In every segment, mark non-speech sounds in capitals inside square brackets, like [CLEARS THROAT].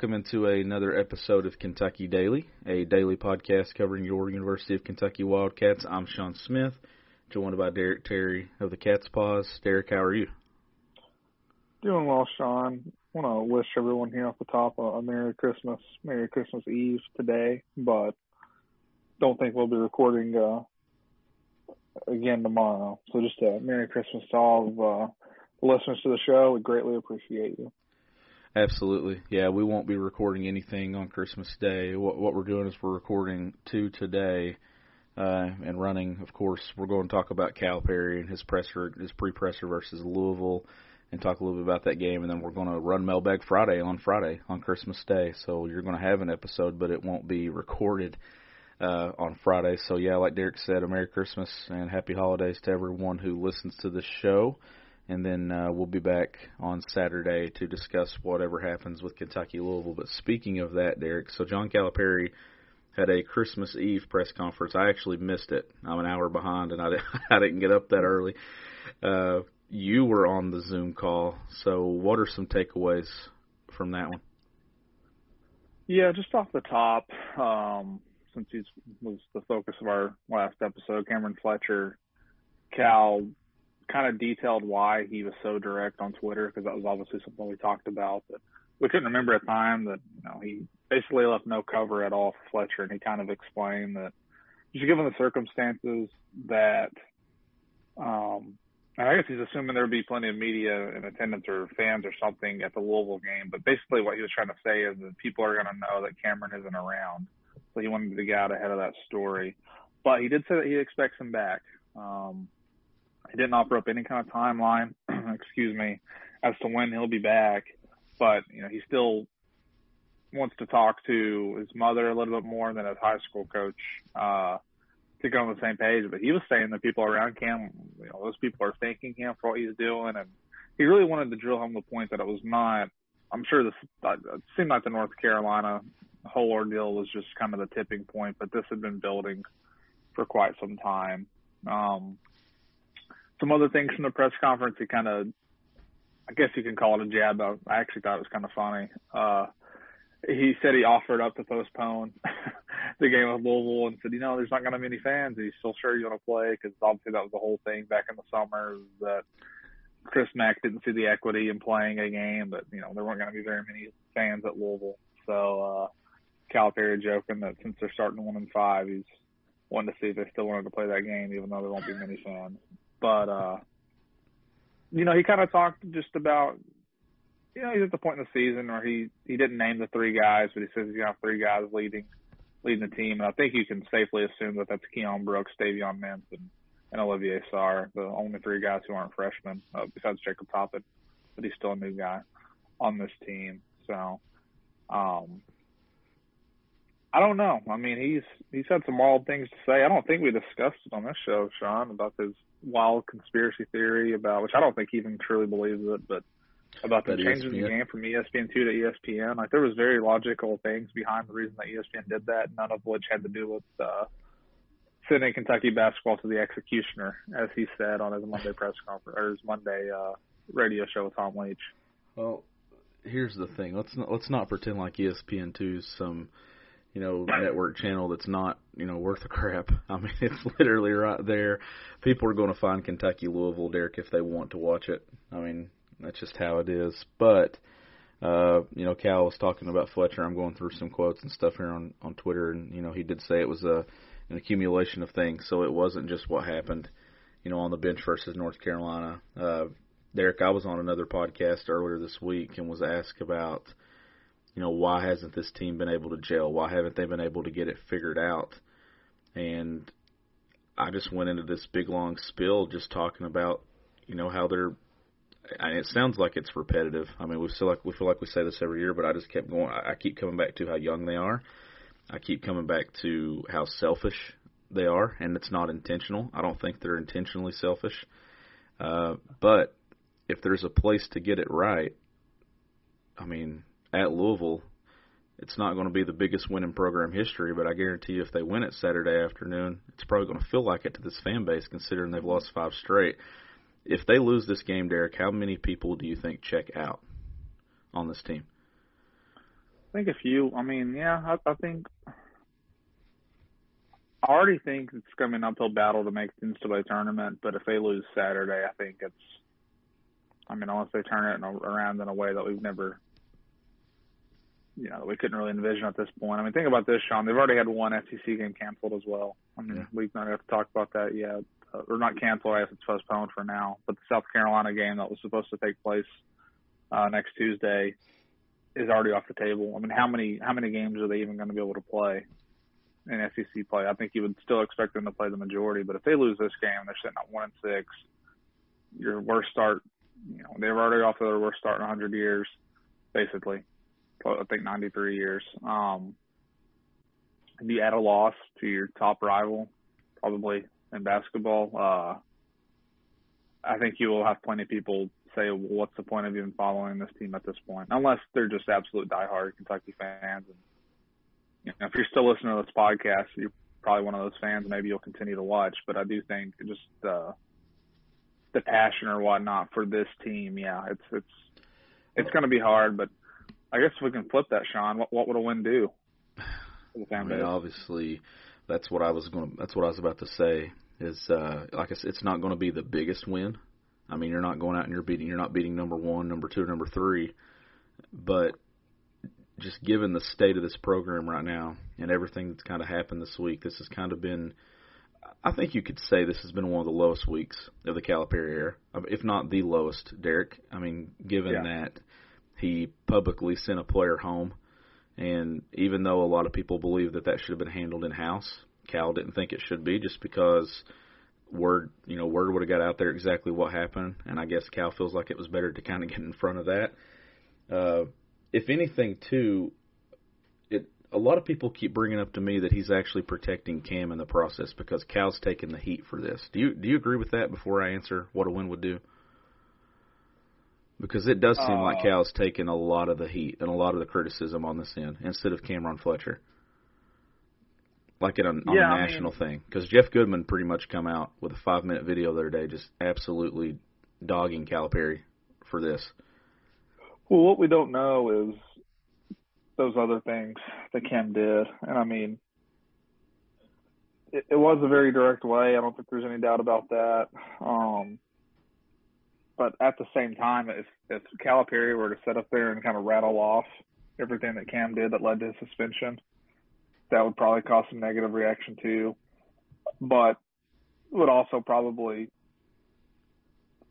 Welcome into another episode of Kentucky Daily, a daily podcast covering your University of Kentucky Wildcats. I'm Sean Smith, joined by Derek Terry of the Cats' Pause. Derek, how are you? Doing well, Sean. want to wish everyone here off the top a, a Merry Christmas, Merry Christmas Eve today, but don't think we'll be recording uh, again tomorrow. So just a Merry Christmas to all of uh, the listeners to the show. We greatly appreciate you. Absolutely. Yeah, we won't be recording anything on Christmas Day. What, what we're doing is we're recording two today uh, and running. Of course, we're going to talk about Calipari and his presser, his pre-presser versus Louisville, and talk a little bit about that game. And then we're going to run Mailbag Friday on Friday on Christmas Day. So you're going to have an episode, but it won't be recorded uh, on Friday. So yeah, like Derek said, a Merry Christmas and Happy Holidays to everyone who listens to the show and then uh, we'll be back on Saturday to discuss whatever happens with Kentucky Louisville. But speaking of that, Derek, so John Calipari had a Christmas Eve press conference. I actually missed it. I'm an hour behind, and I didn't, [LAUGHS] I didn't get up that early. Uh, you were on the Zoom call, so what are some takeaways from that one? Yeah, just off the top, um, since he was the focus of our last episode, Cameron Fletcher, Cal kind of detailed why he was so direct on Twitter because that was obviously something we talked about. That we couldn't remember the time that you know he basically left no cover at all for Fletcher, and he kind of explained that just given the circumstances that, um, and I guess he's assuming there would be plenty of media in attendance or fans or something at the Louisville game. But basically, what he was trying to say is that people are going to know that Cameron isn't around, so he wanted to get out ahead of that story. But he did say that he expects him back. Um, he didn't offer up any kind of timeline, [CLEARS THROAT] excuse me, as to when he'll be back. But you know, he still wants to talk to his mother a little bit more than his high school coach uh, to get on the same page. But he was saying that people around Cam, you know, those people are thanking him for what he's doing, and he really wanted to drill home the point that it was not. I'm sure this uh, it seemed like the North Carolina whole ordeal was just kind of the tipping point, but this had been building for quite some time. Um, some other things from the press conference. He kind of, I guess you can call it a jab. I actually thought it was kind of funny. Uh, he said he offered up to postpone [LAUGHS] the game with Louisville and said, you know, there's not going to be any fans. You still sure you want to play? Because obviously that was the whole thing back in the summer that Chris Mack didn't see the equity in playing a game, but you know there weren't going to be very many fans at Louisville. So uh, Calipari joking that since they're starting one and five, he's wanting to see if they still wanted to play that game, even though there won't be many fans. But uh you know, he kind of talked just about you know, he's at the point in the season where he he didn't name the three guys, but he says he's have three guys leading leading the team, and I think you can safely assume that that's Keion Brooks, Davion Mintz, and, and Olivier Sarr, the only three guys who aren't freshmen, uh, besides Jacob Toppin, but he's still a new guy on this team. So, um, I don't know. I mean, he's he's had some wild things to say. I don't think we discussed it on this show, Sean, about his wild conspiracy theory about which I don't think he even truly believes it, but about the changing the game from ESPN two to ESPN. Like there was very logical things behind the reason that ESPN did that, none of which had to do with uh sending Kentucky basketball to the executioner, as he said on his Monday press conference or his Monday uh radio show with Tom Leach. Well, here's the thing. Let's not let's not pretend like ESPN two is some you know, network channel that's not, you know, worth a crap. [LAUGHS] I mean, it's literally right there. People are going to find Kentucky Louisville, Derek, if they want to watch it. I mean, that's just how it is. But, uh, you know, Cal was talking about Fletcher. I'm going through some quotes and stuff here on on Twitter, and you know, he did say it was a an accumulation of things. So it wasn't just what happened, you know, on the bench versus North Carolina. Uh, Derek, I was on another podcast earlier this week and was asked about, you know, why hasn't this team been able to gel? Why haven't they been able to get it figured out? And I just went into this big long spill just talking about, you know, how they're. And it sounds like it's repetitive. I mean, we feel like we feel like we say this every year, but I just kept going. I keep coming back to how young they are. I keep coming back to how selfish they are, and it's not intentional. I don't think they're intentionally selfish. Uh, but if there's a place to get it right, I mean, at Louisville, it's not going to be the biggest win in program history, but I guarantee you if they win it Saturday afternoon, it's probably going to feel like it to this fan base considering they've lost five straight. If they lose this game, Derek, how many people do you think check out on this team? I think a few. I mean, yeah, I, I think I already think it's going to be an uphill battle to make the NCAA tournament, but if they lose Saturday, I think it's. I mean, unless they turn it around in a way that we've never you know, we couldn't really envision at this point. I mean, think about this, Sean. They've already had one SEC game canceled as well. I mean, yeah. we've not have to talk about that yet, uh, or not canceled. I guess it's postponed for now. But the South Carolina game that was supposed to take place uh, next Tuesday is already off the table. I mean, how many how many games are they even going to be able to play in SEC play? I think you would still expect them to play the majority. But if they lose this game, they're sitting at one and six. Your worst start. You know, they're already off their worst start in 100 years, basically. I think 93 years. Um, if you add a loss to your top rival, probably in basketball, uh, I think you will have plenty of people say, well, what's the point of even following this team at this point? Unless they're just absolute diehard Kentucky fans. And you know, if you're still listening to this podcast, you're probably one of those fans. Maybe you'll continue to watch. But I do think just the passion or whatnot for this team, yeah, it's it's it's going to be hard. But I guess if we can flip that, Sean, what, what would a win do? I mean, obviously, that's what I was going. That's what I was about to say. Is uh, like I said, it's not going to be the biggest win. I mean, you're not going out and you're beating. You're not beating number one, number two, number three. But just given the state of this program right now and everything that's kind of happened this week, this has kind of been. I think you could say this has been one of the lowest weeks of the Calipari era, if not the lowest, Derek. I mean, given yeah. that he publicly sent a player home. And even though a lot of people believe that that should have been handled in house, Cal didn't think it should be just because word, you know, word would have got out there exactly what happened. And I guess Cal feels like it was better to kind of get in front of that. Uh, if anything, too, it a lot of people keep bringing up to me that he's actually protecting Cam in the process because Cal's taking the heat for this. Do you do you agree with that? Before I answer what a win would do. Because it does seem uh, like Cal's taking a lot of the heat and a lot of the criticism on this end instead of Cameron Fletcher. Like it on, on yeah, a national I mean, thing. Because Jeff Goodman pretty much come out with a five minute video the other day just absolutely dogging Calipari for this. Well, what we don't know is those other things that Cam did. And I mean, it, it was a very direct way. I don't think there's any doubt about that. Um, but at the same time, if if Calipari were to sit up there and kind of rattle off everything that Cam did that led to his suspension, that would probably cause some negative reaction too. But would also probably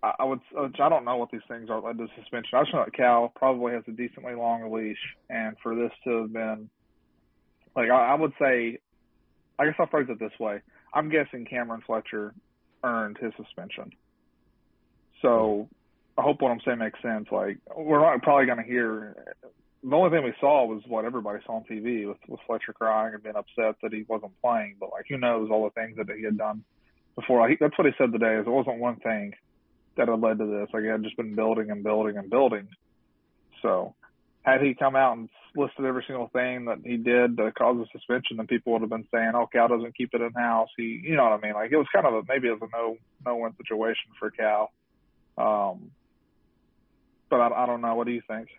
I would uh, I don't know what these things are led to suspension. I just know that Cal probably has a decently long leash, and for this to have been like I, I would say, I guess I'll phrase it this way: I'm guessing Cameron Fletcher earned his suspension. So I hope what I'm saying makes sense. Like we're not probably going to hear. The only thing we saw was what everybody saw on TV with, with Fletcher crying and being upset that he wasn't playing. But like, who knows all the things that he had done before? Like, that's what he said today. Is it wasn't one thing that had led to this. Like, he had just been building and building and building. So, had he come out and listed every single thing that he did to cause a suspension, then people would have been saying, "Oh, Cal doesn't keep it in house." He, you know what I mean? Like, it was kind of a maybe it was a no no win situation for Cal. Um, but I, I don't know. What do you think?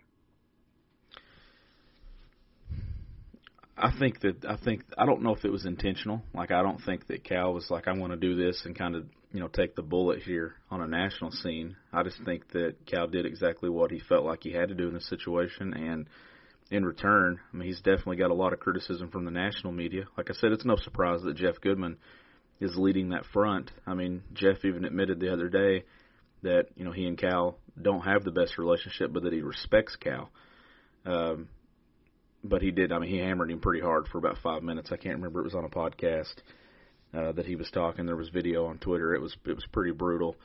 I think that I think I don't know if it was intentional. Like I don't think that Cal was like I'm going to do this and kind of you know take the bullet here on a national scene. I just think that Cal did exactly what he felt like he had to do in this situation, and in return, I mean he's definitely got a lot of criticism from the national media. Like I said, it's no surprise that Jeff Goodman is leading that front. I mean Jeff even admitted the other day that you know he and Cal don't have the best relationship, but that he respects Cal. Um, but he did. I mean, he hammered him pretty hard for about five minutes. I can't remember. It was on a podcast uh, that he was talking. There was video on Twitter. It was it was pretty brutal.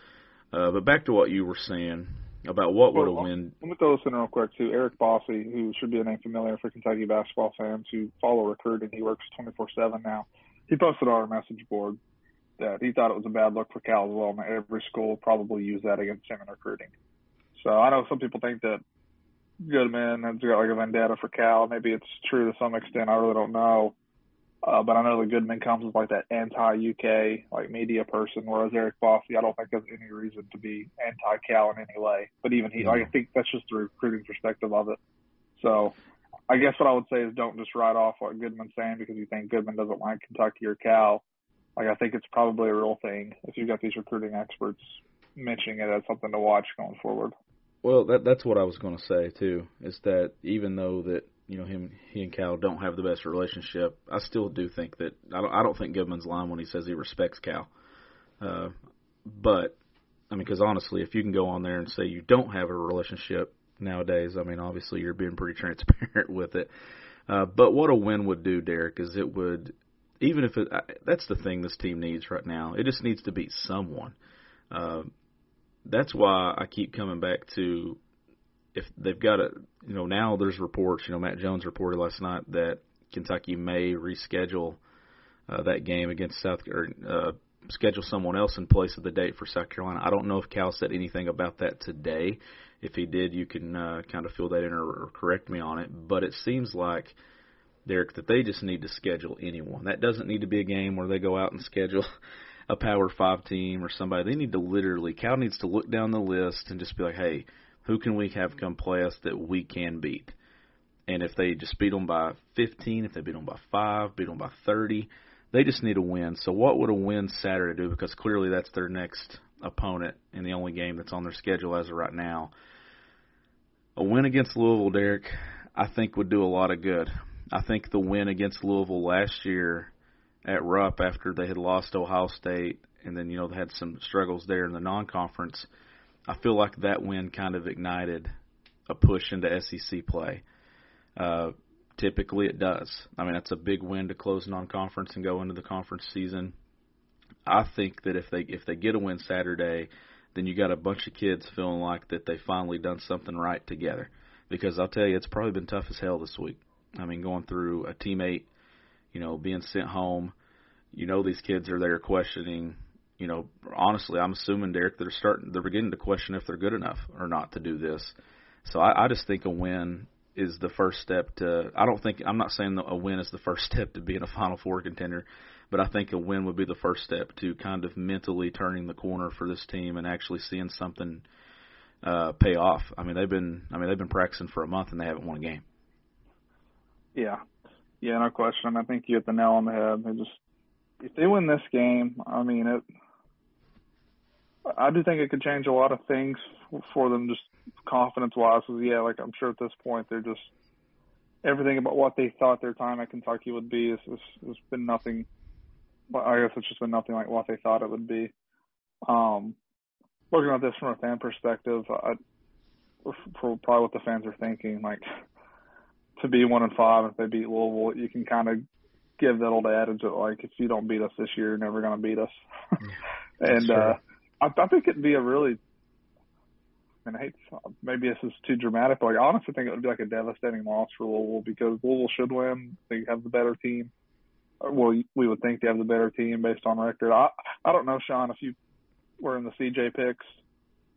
Uh, but back to what you were saying about what would well, have win. Let me throw this in real quick too. Eric Bossi, who should be a name familiar for Kentucky basketball fans who follow recruiting. He works 24/7 now. He posted on our message board that he thought it was a bad look for Cal as well, and every school will probably use that against him in recruiting. So I know some people think that Goodman has got like a vendetta for Cal. Maybe it's true to some extent. I really don't know. Uh, but I know that Goodman comes as like that anti-UK like media person, whereas Eric Bossi, I don't think has any reason to be anti-Cal in any way. But even he, like, I think that's just the recruiting perspective of it. So I guess what I would say is don't just write off what Goodman's saying because you think Goodman doesn't like Kentucky or Cal. Like I think it's probably a real thing if you've got these recruiting experts mentioning it as something to watch going forward. Well, that that's what I was going to say too. Is that even though that you know him, he and Cal don't have the best relationship, I still do think that I don't, I don't think Goodman's lying when he says he respects Cal. Uh, but I mean, because honestly, if you can go on there and say you don't have a relationship nowadays, I mean, obviously you're being pretty [LAUGHS] transparent with it. Uh, but what a win would do, Derek, is it would even if it that's the thing this team needs right now. It just needs to beat someone. Uh, that's why I keep coming back to if they've got a you know now there's reports you know Matt Jones reported last night that Kentucky may reschedule uh, that game against South or uh, schedule someone else in place of the date for South Carolina. I don't know if Cal said anything about that today. If he did, you can uh, kind of fill that in or, or correct me on it. But it seems like Derek, that they just need to schedule anyone. That doesn't need to be a game where they go out and schedule [LAUGHS] a Power Five team or somebody. They need to literally, Cal needs to look down the list and just be like, hey, who can we have come play us that we can beat? And if they just beat them by 15, if they beat them by 5, beat them by 30, they just need a win. So what would a win Saturday do? Because clearly that's their next opponent and the only game that's on their schedule as of right now. A win against Louisville, Derek, I think would do a lot of good. I think the win against Louisville last year at Rupp after they had lost Ohio State and then you know they had some struggles there in the non-conference. I feel like that win kind of ignited a push into SEC play. Uh, typically, it does. I mean, that's a big win to close non-conference and go into the conference season. I think that if they if they get a win Saturday, then you got a bunch of kids feeling like that they finally done something right together. Because I'll tell you, it's probably been tough as hell this week. I mean, going through a teammate, you know, being sent home. You know, these kids are there questioning. You know, honestly, I'm assuming Derek they're starting, they're beginning to question if they're good enough or not to do this. So I, I just think a win is the first step to. I don't think I'm not saying a win is the first [LAUGHS] step to being a Final Four contender, but I think a win would be the first step to kind of mentally turning the corner for this team and actually seeing something uh, pay off. I mean, they've been I mean they've been practicing for a month and they haven't won a game. Yeah, yeah, no question. I think you hit the nail on the head. They just if they win this game, I mean it. I do think it could change a lot of things for them, just confidence wise. Yeah, like I'm sure at this point they're just everything about what they thought their time at Kentucky would be has, has, has been nothing. I guess it's just been nothing like what they thought it would be. Um, looking at this from a fan perspective, I, for probably what the fans are thinking, like to be one and five. If they beat Louisville, you can kind of give that old adage that like if you don't beat us this year, you're never going to beat us. [LAUGHS] and uh, I, I think it'd be a really, mean, I hate maybe this is too dramatic, but like, I honestly think it would be like a devastating loss for Louisville because Louisville should win. They have the better team. Well, we would think they have the better team based on record. I I don't know, Sean, if you were in the CJ picks,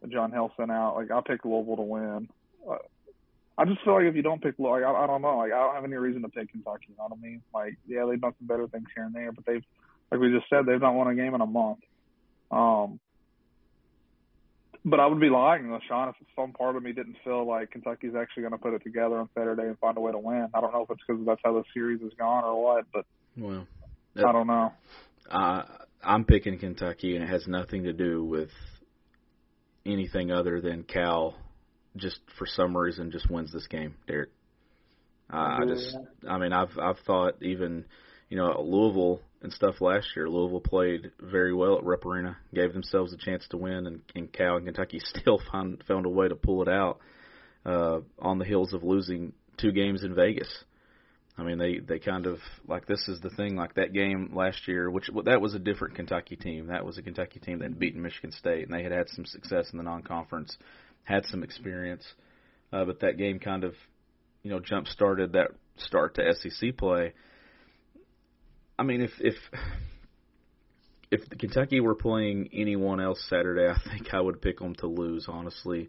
Jon Hale sent out, like I picked Louisville to win. I just feel like if you don't pick, like I, I don't know, like I don't have any reason to pick Kentucky. You know what I mean? Like yeah, they've done some better things here and there, but they've, like we just said, they've not won a game in a month. Um, but I would be lying, though, Sean, if some part of me didn't feel like Kentucky's actually going to put it together on Saturday and find a way to win. I don't know if it's because that's how the series has gone or what, but well, that, I don't know. Uh, I'm picking Kentucky, and it has nothing to do with anything other than Cal just for some reason just wins this game, Derek. Uh, I just, I mean, I've I've thought even, you know, Louisville and stuff last year. Louisville played very well at Rupp Arena, gave themselves a chance to win, and, and Cal and Kentucky [LAUGHS] still found found a way to pull it out uh, on the heels of losing two games in Vegas. I mean, they they kind of like this is the thing. Like that game last year, which that was a different Kentucky team. That was a Kentucky team that had beaten Michigan State, and they had had some success in the non-conference, had some experience. Uh, but that game kind of, you know, jump started that start to SEC play. I mean, if if if Kentucky were playing anyone else Saturday, I think I would pick them to lose, honestly.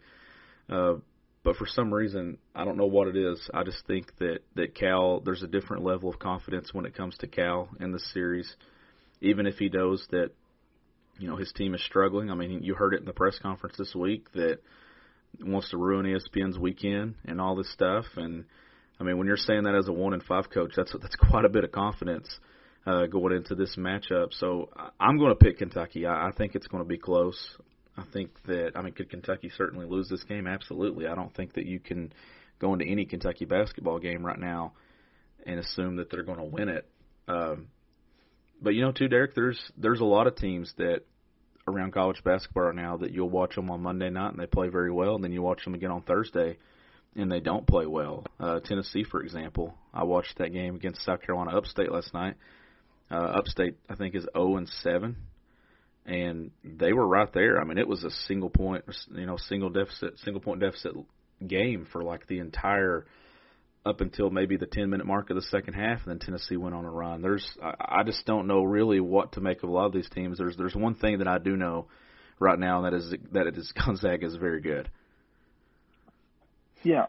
Uh, but for some reason, I don't know what it is. I just think that that Cal, there's a different level of confidence when it comes to Cal in the series, even if he knows that, you know, his team is struggling. I mean, you heard it in the press conference this week that wants to ruin ESPN's weekend and all this stuff. And I mean, when you're saying that as a one and five coach, that's that's quite a bit of confidence uh, going into this matchup. So I'm going to pick Kentucky. I, I think it's going to be close. I think that I mean, could Kentucky certainly lose this game? Absolutely. I don't think that you can go into any Kentucky basketball game right now and assume that they're going to win it. Um, but you know, too, Derek, there's there's a lot of teams that around college basketball right now that you'll watch them on Monday night and they play very well, and then you watch them again on Thursday and they don't play well. Uh, Tennessee, for example, I watched that game against South Carolina Upstate last night. Uh, Upstate, I think, is 0 and 7 and they were right there. I mean, it was a single point, you know, single deficit, single point deficit game for like the entire up until maybe the 10 minute mark of the second half, and then Tennessee went on a run. There's, I, just don't know really what to make of a lot of these teams. There's, there's one thing that I do know right now, and that is that it is [LAUGHS] Gonzaga is very good. Yeah,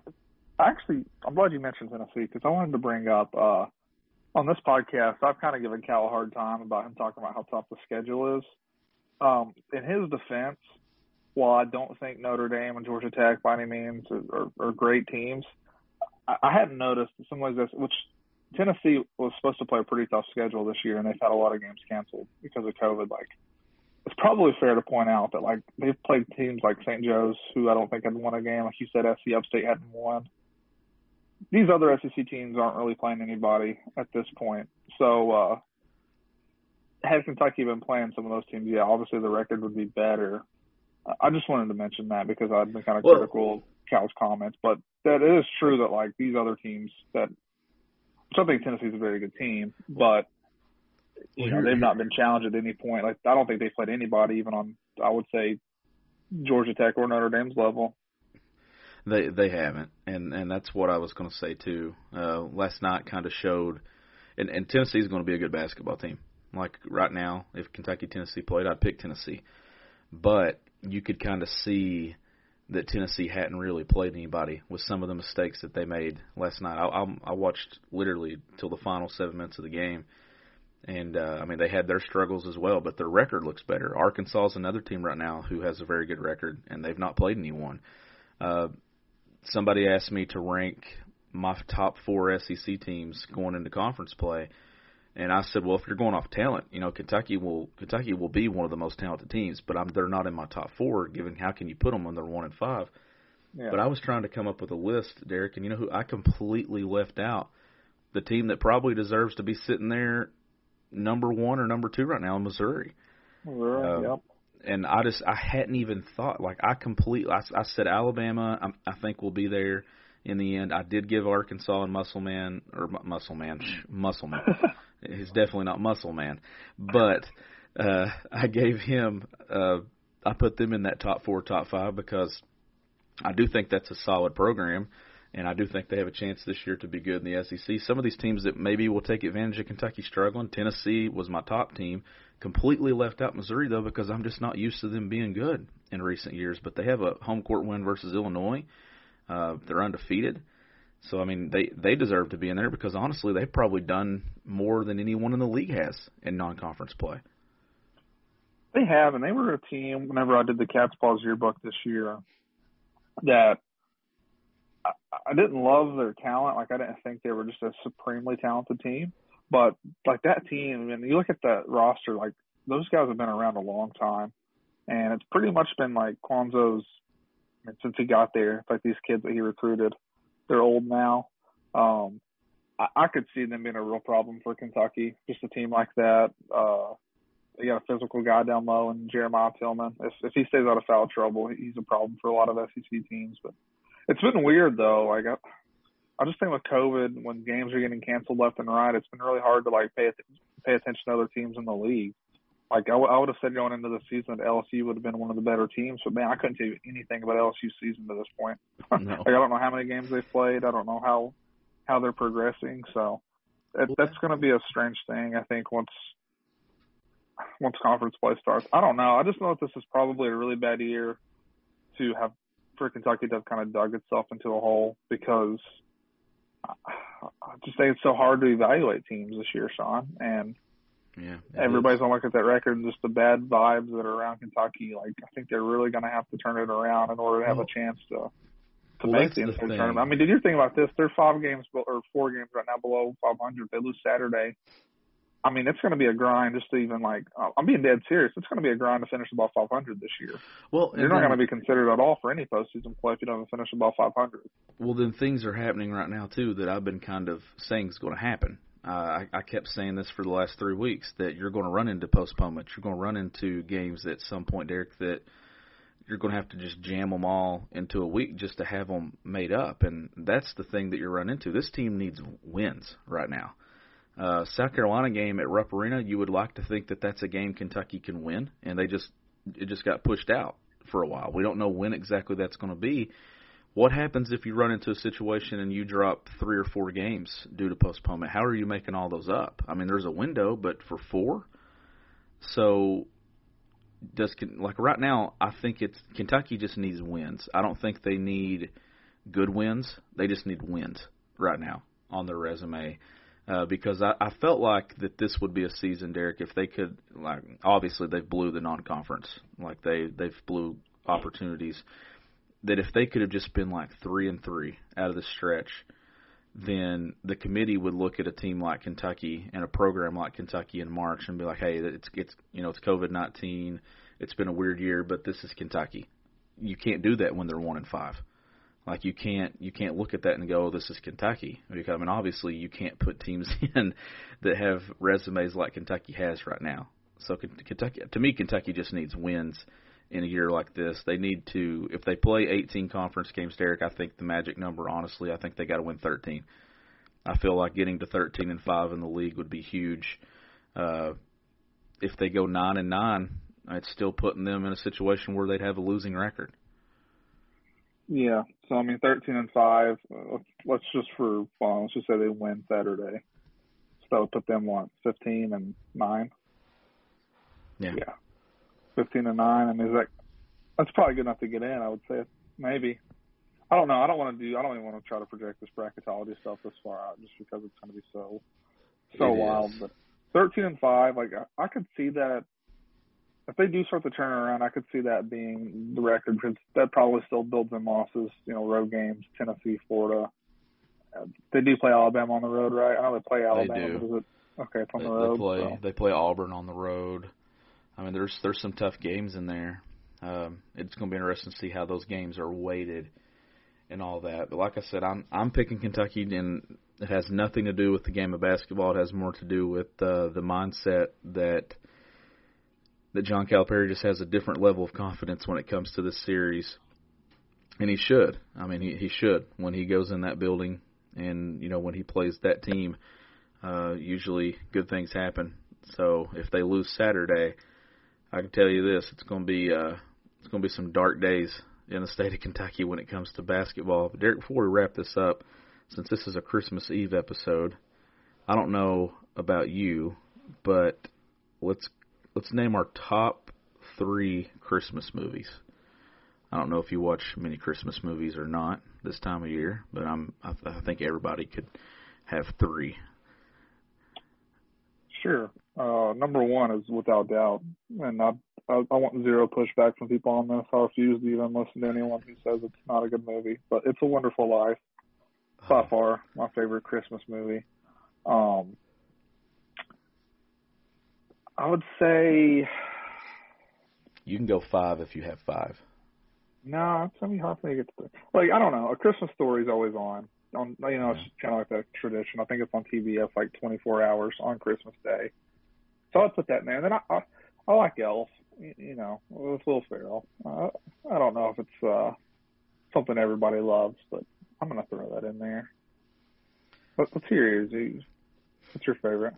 actually, I'm glad you mentioned Tennessee because I wanted to bring up uh, on this podcast. I've kind of given Cal a hard time about him talking about how tough the schedule is. Um, in his defense, while I don't think Notre Dame and Georgia Tech by any means are, are, are great teams, I, I hadn't noticed in some ways this, which Tennessee was supposed to play a pretty tough schedule this year, and they've had a lot of games canceled because of COVID. Like, it's probably fair to point out that like they've played teams like St. Joe's, who I don't think had won a game. Like you said, SC Upstate hadn't won. These other SEC teams aren't really playing anybody at this point, so uh, had Kentucky been playing some of those teams, yeah, obviously the record would be better. I just wanted to mention that because I've been kind of well, critical of Cal's comments, but that it is true that like these other teams that, which I think Tennessee's a very good team, but you know they've not been challenged at any point. Like I don't think they've played anybody even on I would say Georgia Tech or Notre Dame's level. They they haven't, and and that's what I was going to say too. Uh, last night kind of showed, and, and Tennessee's going to be a good basketball team. Like right now, if Kentucky Tennessee played, I'd pick Tennessee. But you could kind of see that Tennessee hadn't really played anybody with some of the mistakes that they made last night. I, I, I watched literally till the final seven minutes of the game, and uh, I mean they had their struggles as well, but their record looks better. Arkansas is another team right now who has a very good record, and they've not played anyone. Uh, somebody asked me to rank my top four SEC teams going into conference play. And I said, well, if you're going off talent, you know, Kentucky will Kentucky will be one of the most talented teams, but I'm, they're not in my top four. Given how can you put them when they're one and five? Yeah. But I was trying to come up with a list, Derek, and you know who I completely left out the team that probably deserves to be sitting there number one or number two right now in Missouri. Missouri, uh, yep. And I just I hadn't even thought like I completely I, I said Alabama I, I think will be there in the end. I did give Arkansas and Muscle Man or Muscle Man Muscle Musselman [LAUGHS] He's definitely not Muscle Man, but uh, I gave him. Uh, I put them in that top four, top five because I do think that's a solid program, and I do think they have a chance this year to be good in the SEC. Some of these teams that maybe will take advantage of Kentucky struggling. Tennessee was my top team. Completely left out Missouri though because I'm just not used to them being good in recent years. But they have a home court win versus Illinois. Uh, they're undefeated. So I mean, they they deserve to be in there because honestly, they've probably done more than anyone in the league has in non-conference play. They have, and they were a team. Whenever I did the Cats' Pause yearbook this year, that I, I didn't love their talent. Like I didn't think they were just a supremely talented team. But like that team, and you look at that roster, like those guys have been around a long time, and it's pretty much been like Cuonzo's since he got there. Like these kids that he recruited they're old now. Um, I, I could see them being a real problem for Kentucky. Just a team like that. Uh, they got a physical guy down low and Jeremiah Tilmon. If if he stays out of foul trouble, he's a problem for a lot of SEC teams. But it's been weird though. Like I, I just think with COVID, when games are getting canceled left and right, it's been really hard to like pay pay attention to other teams in the league. Like I, w- I would have said going into the season that LSU would have been one of the better teams, but man, I couldn't tell you anything about LSU's season to this point. [LAUGHS] No. like I don't know how many games they've played. I don't know how how they're progressing. So that, that's going to be a strange thing. I think once once conference play starts. I don't know. I just know that this is probably a really bad year to have for Kentucky to have kind of dug itself into a hole because I I just think it's so hard to evaluate teams this year, Sean. And Yeah. everybody's gonna look at that record and just the bad vibes that are around Kentucky. Like I think they're really gonna have to turn it around in order to have Well- a chance to to Well, make the NCAA tournament. I mean, did you think about this? They're five games or four games right now below 500. They lose Saturday. I mean, it's going to be a grind just to even like. uh, I'm being dead serious. It's going to be a grind to finish above 500 this year. Well, You're not going to be considered at all for any postseason play if you don't finish above 500. Well, then things are happening right now too that I've been kind of saying is going to happen. Uh, I, I kept saying this for the last three weeks that you're going to run into postponements. You're going to run into games at some point, Derek, that you're going to have to just jam them all into a week just to have them made up, and that's the thing that you're running into. This team needs wins right now. Uh, South Carolina game at Rupp Arena, you would like to think that that's a game Kentucky can win, and they just it just got pushed out for a while. We don't know when exactly that's going to be. What happens if you run into a situation and you drop three or four games due to postponement? How are you making all those up? I mean, there's a window, but for four, so does like right now? I think it's Kentucky just needs wins. I don't think they need good wins. They just need wins right now on their resume. Uh, because I, I felt like that this would be a season, Derek, if they could like obviously they blew the non-conference, like they they've blew opportunities. That if they could have just been like three and three out of the stretch, then the committee would look at a team like Kentucky and a program like Kentucky in March and be like, hey, it's it's you know it's COVID nineteen, it's been a weird year, but this is Kentucky. You can't do that when they're one and five. Like you can't you can't look at that and go, oh, this is Kentucky. Because I mean, obviously you can't put teams [LAUGHS] in that have resumes like Kentucky has right now. So Kentucky, to me, Kentucky just needs wins in a year like this. They need to, if they play 18 conference games, Derek, I think the magic number, honestly, I think they got to win 13. I feel like getting to 13 and five in the league would be huge. Uh, if they go nine and nine, it's still putting them in a situation where they'd have a losing record. Yeah. So I mean, 13 and five. Uh, let's just for fun, let's just say they win Saturday. So that would put them what 15 and nine. Yeah. Yeah. 15 and nine. I mean, is that that's probably good enough to get in? I would say maybe. I don't know. I don't want to do. I don't even want to try to project this bracketology stuff this far out, just because it's going to be so so It wild. is. But 13 and five, like I, I could see that. If they do start to turn around, I could see that being the record because that probably still builds in losses. You know, road games, Tennessee, Florida. Uh, they do play Alabama on the road, right? I know they play Alabama, They do. it okay? It's on They, the they road. play so. they play Auburn on the road. I mean, there's there's some tough games in there. Um, it's going to be interesting to see how those games are weighted and all that. But like I said, I'm I'm picking Kentucky, and it has nothing to do with the game of basketball. It has more to do with uh, the mindset that that John Calipari just has a different level of confidence when it comes to this series, and he should. I mean, he he should when he goes in that building, and you know when he plays that team. Uh, usually, good things happen. So if they lose Saturday, I can tell you this: it's going to be uh, it's going to be some dark days in the state of Kentucky when it comes to basketball. But Derek, before we wrap this up, since this is a Christmas Eve episode, I don't know about you, but let's let's name our top three Christmas movies. I don't know if you watch many Christmas movies or not this time of year, but I'm I, I think everybody could have three. Sure. Uh, number one is without doubt, and I, I I want zero pushback from people on this. I refuse to even listen to anyone who says it's not a good movie. But It's a Wonderful Life, by far my favorite Christmas movie. Um, I would say You can go five if you have five. no. It's gonna be hard for me to get to. The, like I don't know. A Christmas Story is always on. on. You know, it's kind of like a tradition. I think it's on TBS like 24 hours on Christmas Day. So I'd put that in there. And then I I, I like Elf. You know, with Will Ferrell. Uh, I don't know if it's uh something everybody loves, but I'm gonna throw that in there. What's yours? What's your favorite?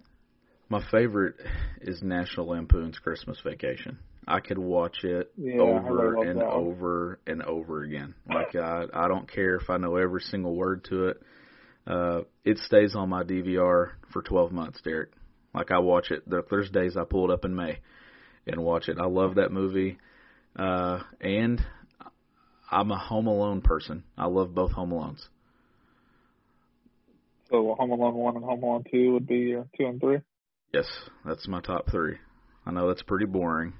My favorite is National Lampoon's Christmas Vacation. I could watch it Yeah, over and over and over again. Like I, I don't care if I know every single word to it. Uh, it stays on my DVR for 12 months, Derek. Like I watch it. There, there's days I pull it up in May and watch it. I love that movie. Uh, and I'm a Home Alone person. I love both Home Alones. So Home Alone one and Home Alone two would be your two and three. Yes, that's my top three. I know that's pretty boring,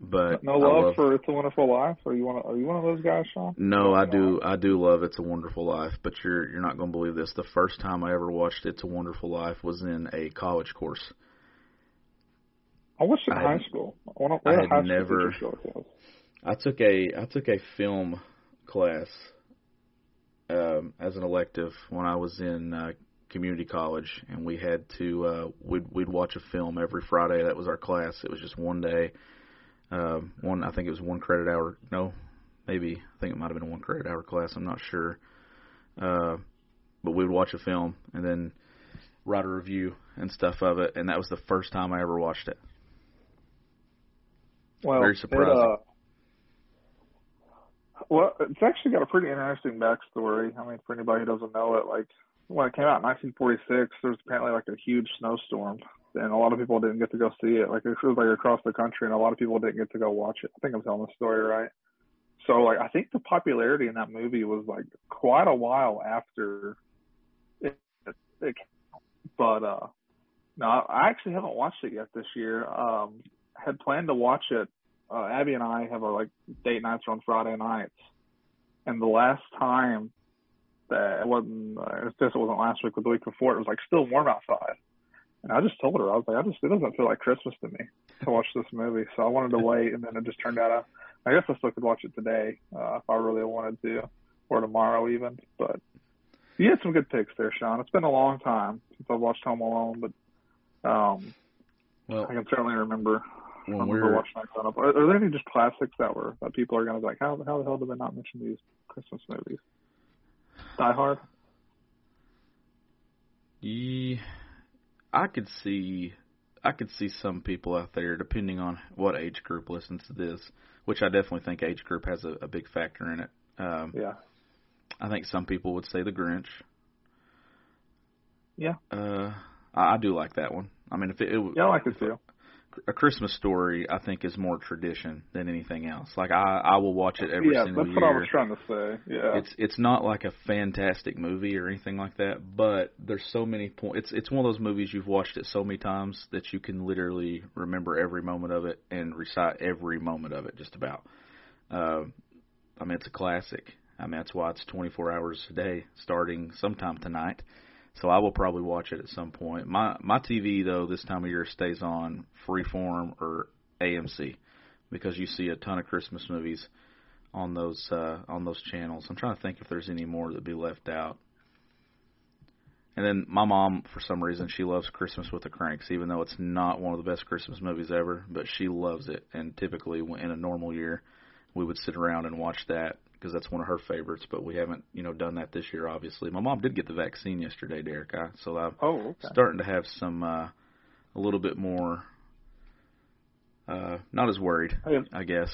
but No love, love for It's a Wonderful Life. Are you one? Of, are you one of those guys, Sean? No, I do. I do love It's a Wonderful Life, but you're you're not going to believe this. The first time I ever watched It's a Wonderful Life was in a college course. I watched it in I high school. Of, I one of had never- teachers showed it to us. I took a I took a film class um, as an elective when I was in uh, community college, and we had to uh, we'd we'd watch a film every Friday. That was our class. It was just one day. Um, one I think it was one credit hour. No, maybe I think it might have been a one credit hour class. I'm not sure. Uh, but we'd watch a film and then write a review and stuff of it, and that was the first time I ever watched it. Well, Very it, surprising. uh, well, it's actually got a pretty interesting backstory. I mean, for anybody who doesn't know it, like when it came out in 1946, there was apparently like a huge snowstorm, and a lot of people didn't get to go see it. Like it was like across the country, and a lot of people didn't get to go watch it. I think I'm telling the story right. So, like, I think the popularity in that movie was like quite a while after it. it, it but uh, no, I actually haven't watched it yet this year. Um, had planned to watch it. Uh, Abby and I have our like date nights on Friday nights, and the last time that it wasn't, uh, this wasn't last week, but the week before, it was like still warm outside. And I just told her, I was like, I just, it doesn't feel like Christmas to me to watch this movie. So I wanted to wait, and then it just turned out, I, I guess I still could watch it today uh, if I really wanted to, or tomorrow even. But you had some good picks there, Sean. It's been a long time since I've watched Home Alone, but um, Well, I can certainly remember I when remember we're watching that growing up. Are, are there any just classics that were that people are going to be like, how how the hell did they not mention these Christmas movies? Die Hard. Yeah, I could see, I could see some people out there, depending on what age group listens to this, which I definitely think age group has a, a big factor in it. Um, Yeah. I think some people would say The Grinch. Yeah. Uh, I, I do like that one. I mean, if it, it Yeah, I like it too. A Christmas story, I think is more tradition than anything else. Like I, I will watch it every yeah, single that's what I was trying to say. Yeah. It's it's not like a fantastic movie or anything like that, but there's so many points. It's it's one of those movies you've watched it so many times that you can literally remember every moment of it and recite every moment of it, just about. Uh, I mean, it's a classic. I mean, that's why it's 24 hours a day, starting sometime tonight. So I will probably watch it at some point. My my TV though this time of year stays on Freeform or AMC because you see a ton of Christmas movies on those uh, on those channels. I'm trying to think if there's any more that be left out. And then my mom, for some reason, she loves Christmas with the Cranks, even though it's not one of the best Christmas movies ever. But she loves it, and typically in a normal year, we would sit around and watch that because that's one of her favorites. But we haven't, you know, done that this year. Obviously, my mom did get the vaccine yesterday, Derek. I, so I'm oh, okay. starting to have some uh, a little bit more, uh, not as worried, Hey, I guess,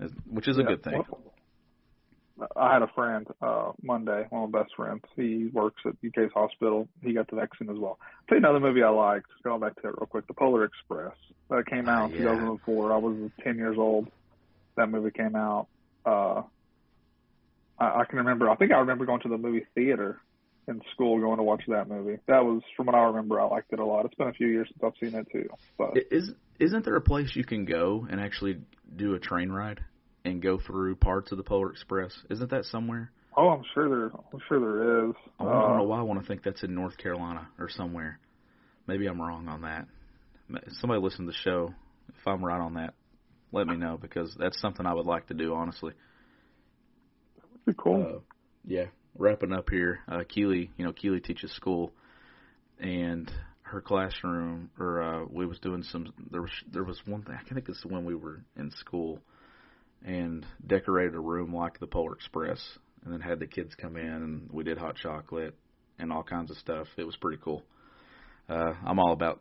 as, which is a good thing. well, I had a friend uh Monday, one of my best friends. He works at UK's hospital. He got the vaccine as well. tell you another movie I liked. Going back to it real quick, The Polar Express. That came out in Ah, yeah. 2004. I was 10 years old. That movie came out. Uh, I, I can remember. I think I remember going to the movie theater in school, going to watch that movie. That was from what I remember. I liked it a lot. It's been a few years since I've seen it too. But Is isn't there a place you can go and actually do a train ride and go through parts of the Polar Express? Isn't that somewhere? oh, I'm sure there. I'm sure there is. I don't Uh, know why I want to think that's in North Carolina or somewhere. Maybe I'm wrong on that. Somebody listen to the show. If I'm right on that, let me know because that's something I would like to do. Honestly. Pretty cool. Uh, yeah, wrapping up here, uh, Keely, you know, Keely teaches school, and her classroom, or uh, we was doing some. There was there was one thing I think it's when we were in school, and decorated a room like the Polar Express, and then had the kids come in and we did hot chocolate and all kinds of stuff. It was pretty cool. Uh, I'm all about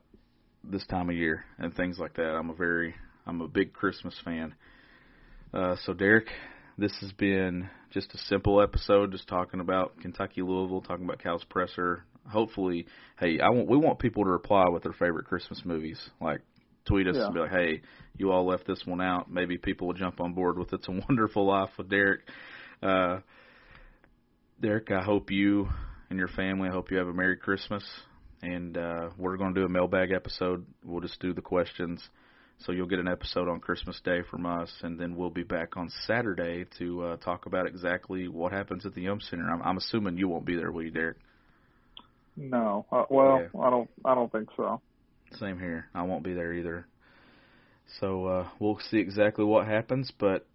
this time of year and things like that. I'm a very I'm a big Christmas fan. Uh, so Derek, this has been just a simple episode, just talking about Kentucky Louisville, talking about Cal's presser. Hopefully, hey, I want we want people to reply with their favorite Christmas movies. Like tweet us Yeah. and be like, hey, you all left this one out. Maybe people will jump on board with It's a Wonderful Life with Derek. Uh, Derek, I hope you and your family, I hope you have a Merry Christmas. And uh, we're going to do a mailbag episode. We'll just do the questions. So you'll get an episode on Christmas Day from us, and then we'll be back on Saturday to uh, talk about exactly what happens at the Yum Center. I'm, I'm assuming you won't be there, will you, Derek? No, uh, well, Yeah. I don't. I don't think so. Same here. I won't be there either. So uh, we'll see exactly what happens. But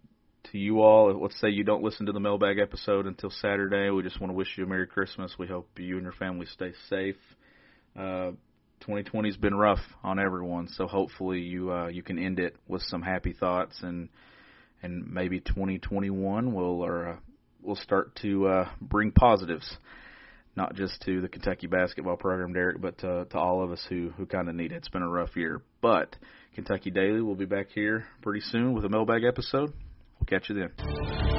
to you all, let's say you don't listen to the mailbag episode until Saturday. We just want to wish you a Merry Christmas. We hope you and your family stay safe. Uh, 2020's been rough on everyone, so hopefully you uh, you can end it with some happy thoughts and and maybe 2021 will or uh, will start to uh, bring positives not just to the Kentucky basketball program, Derek, but to, to all of us who, who kind of need it. It's been a rough year. But Kentucky Daily will be back here pretty soon with a mailbag episode. We'll catch you then.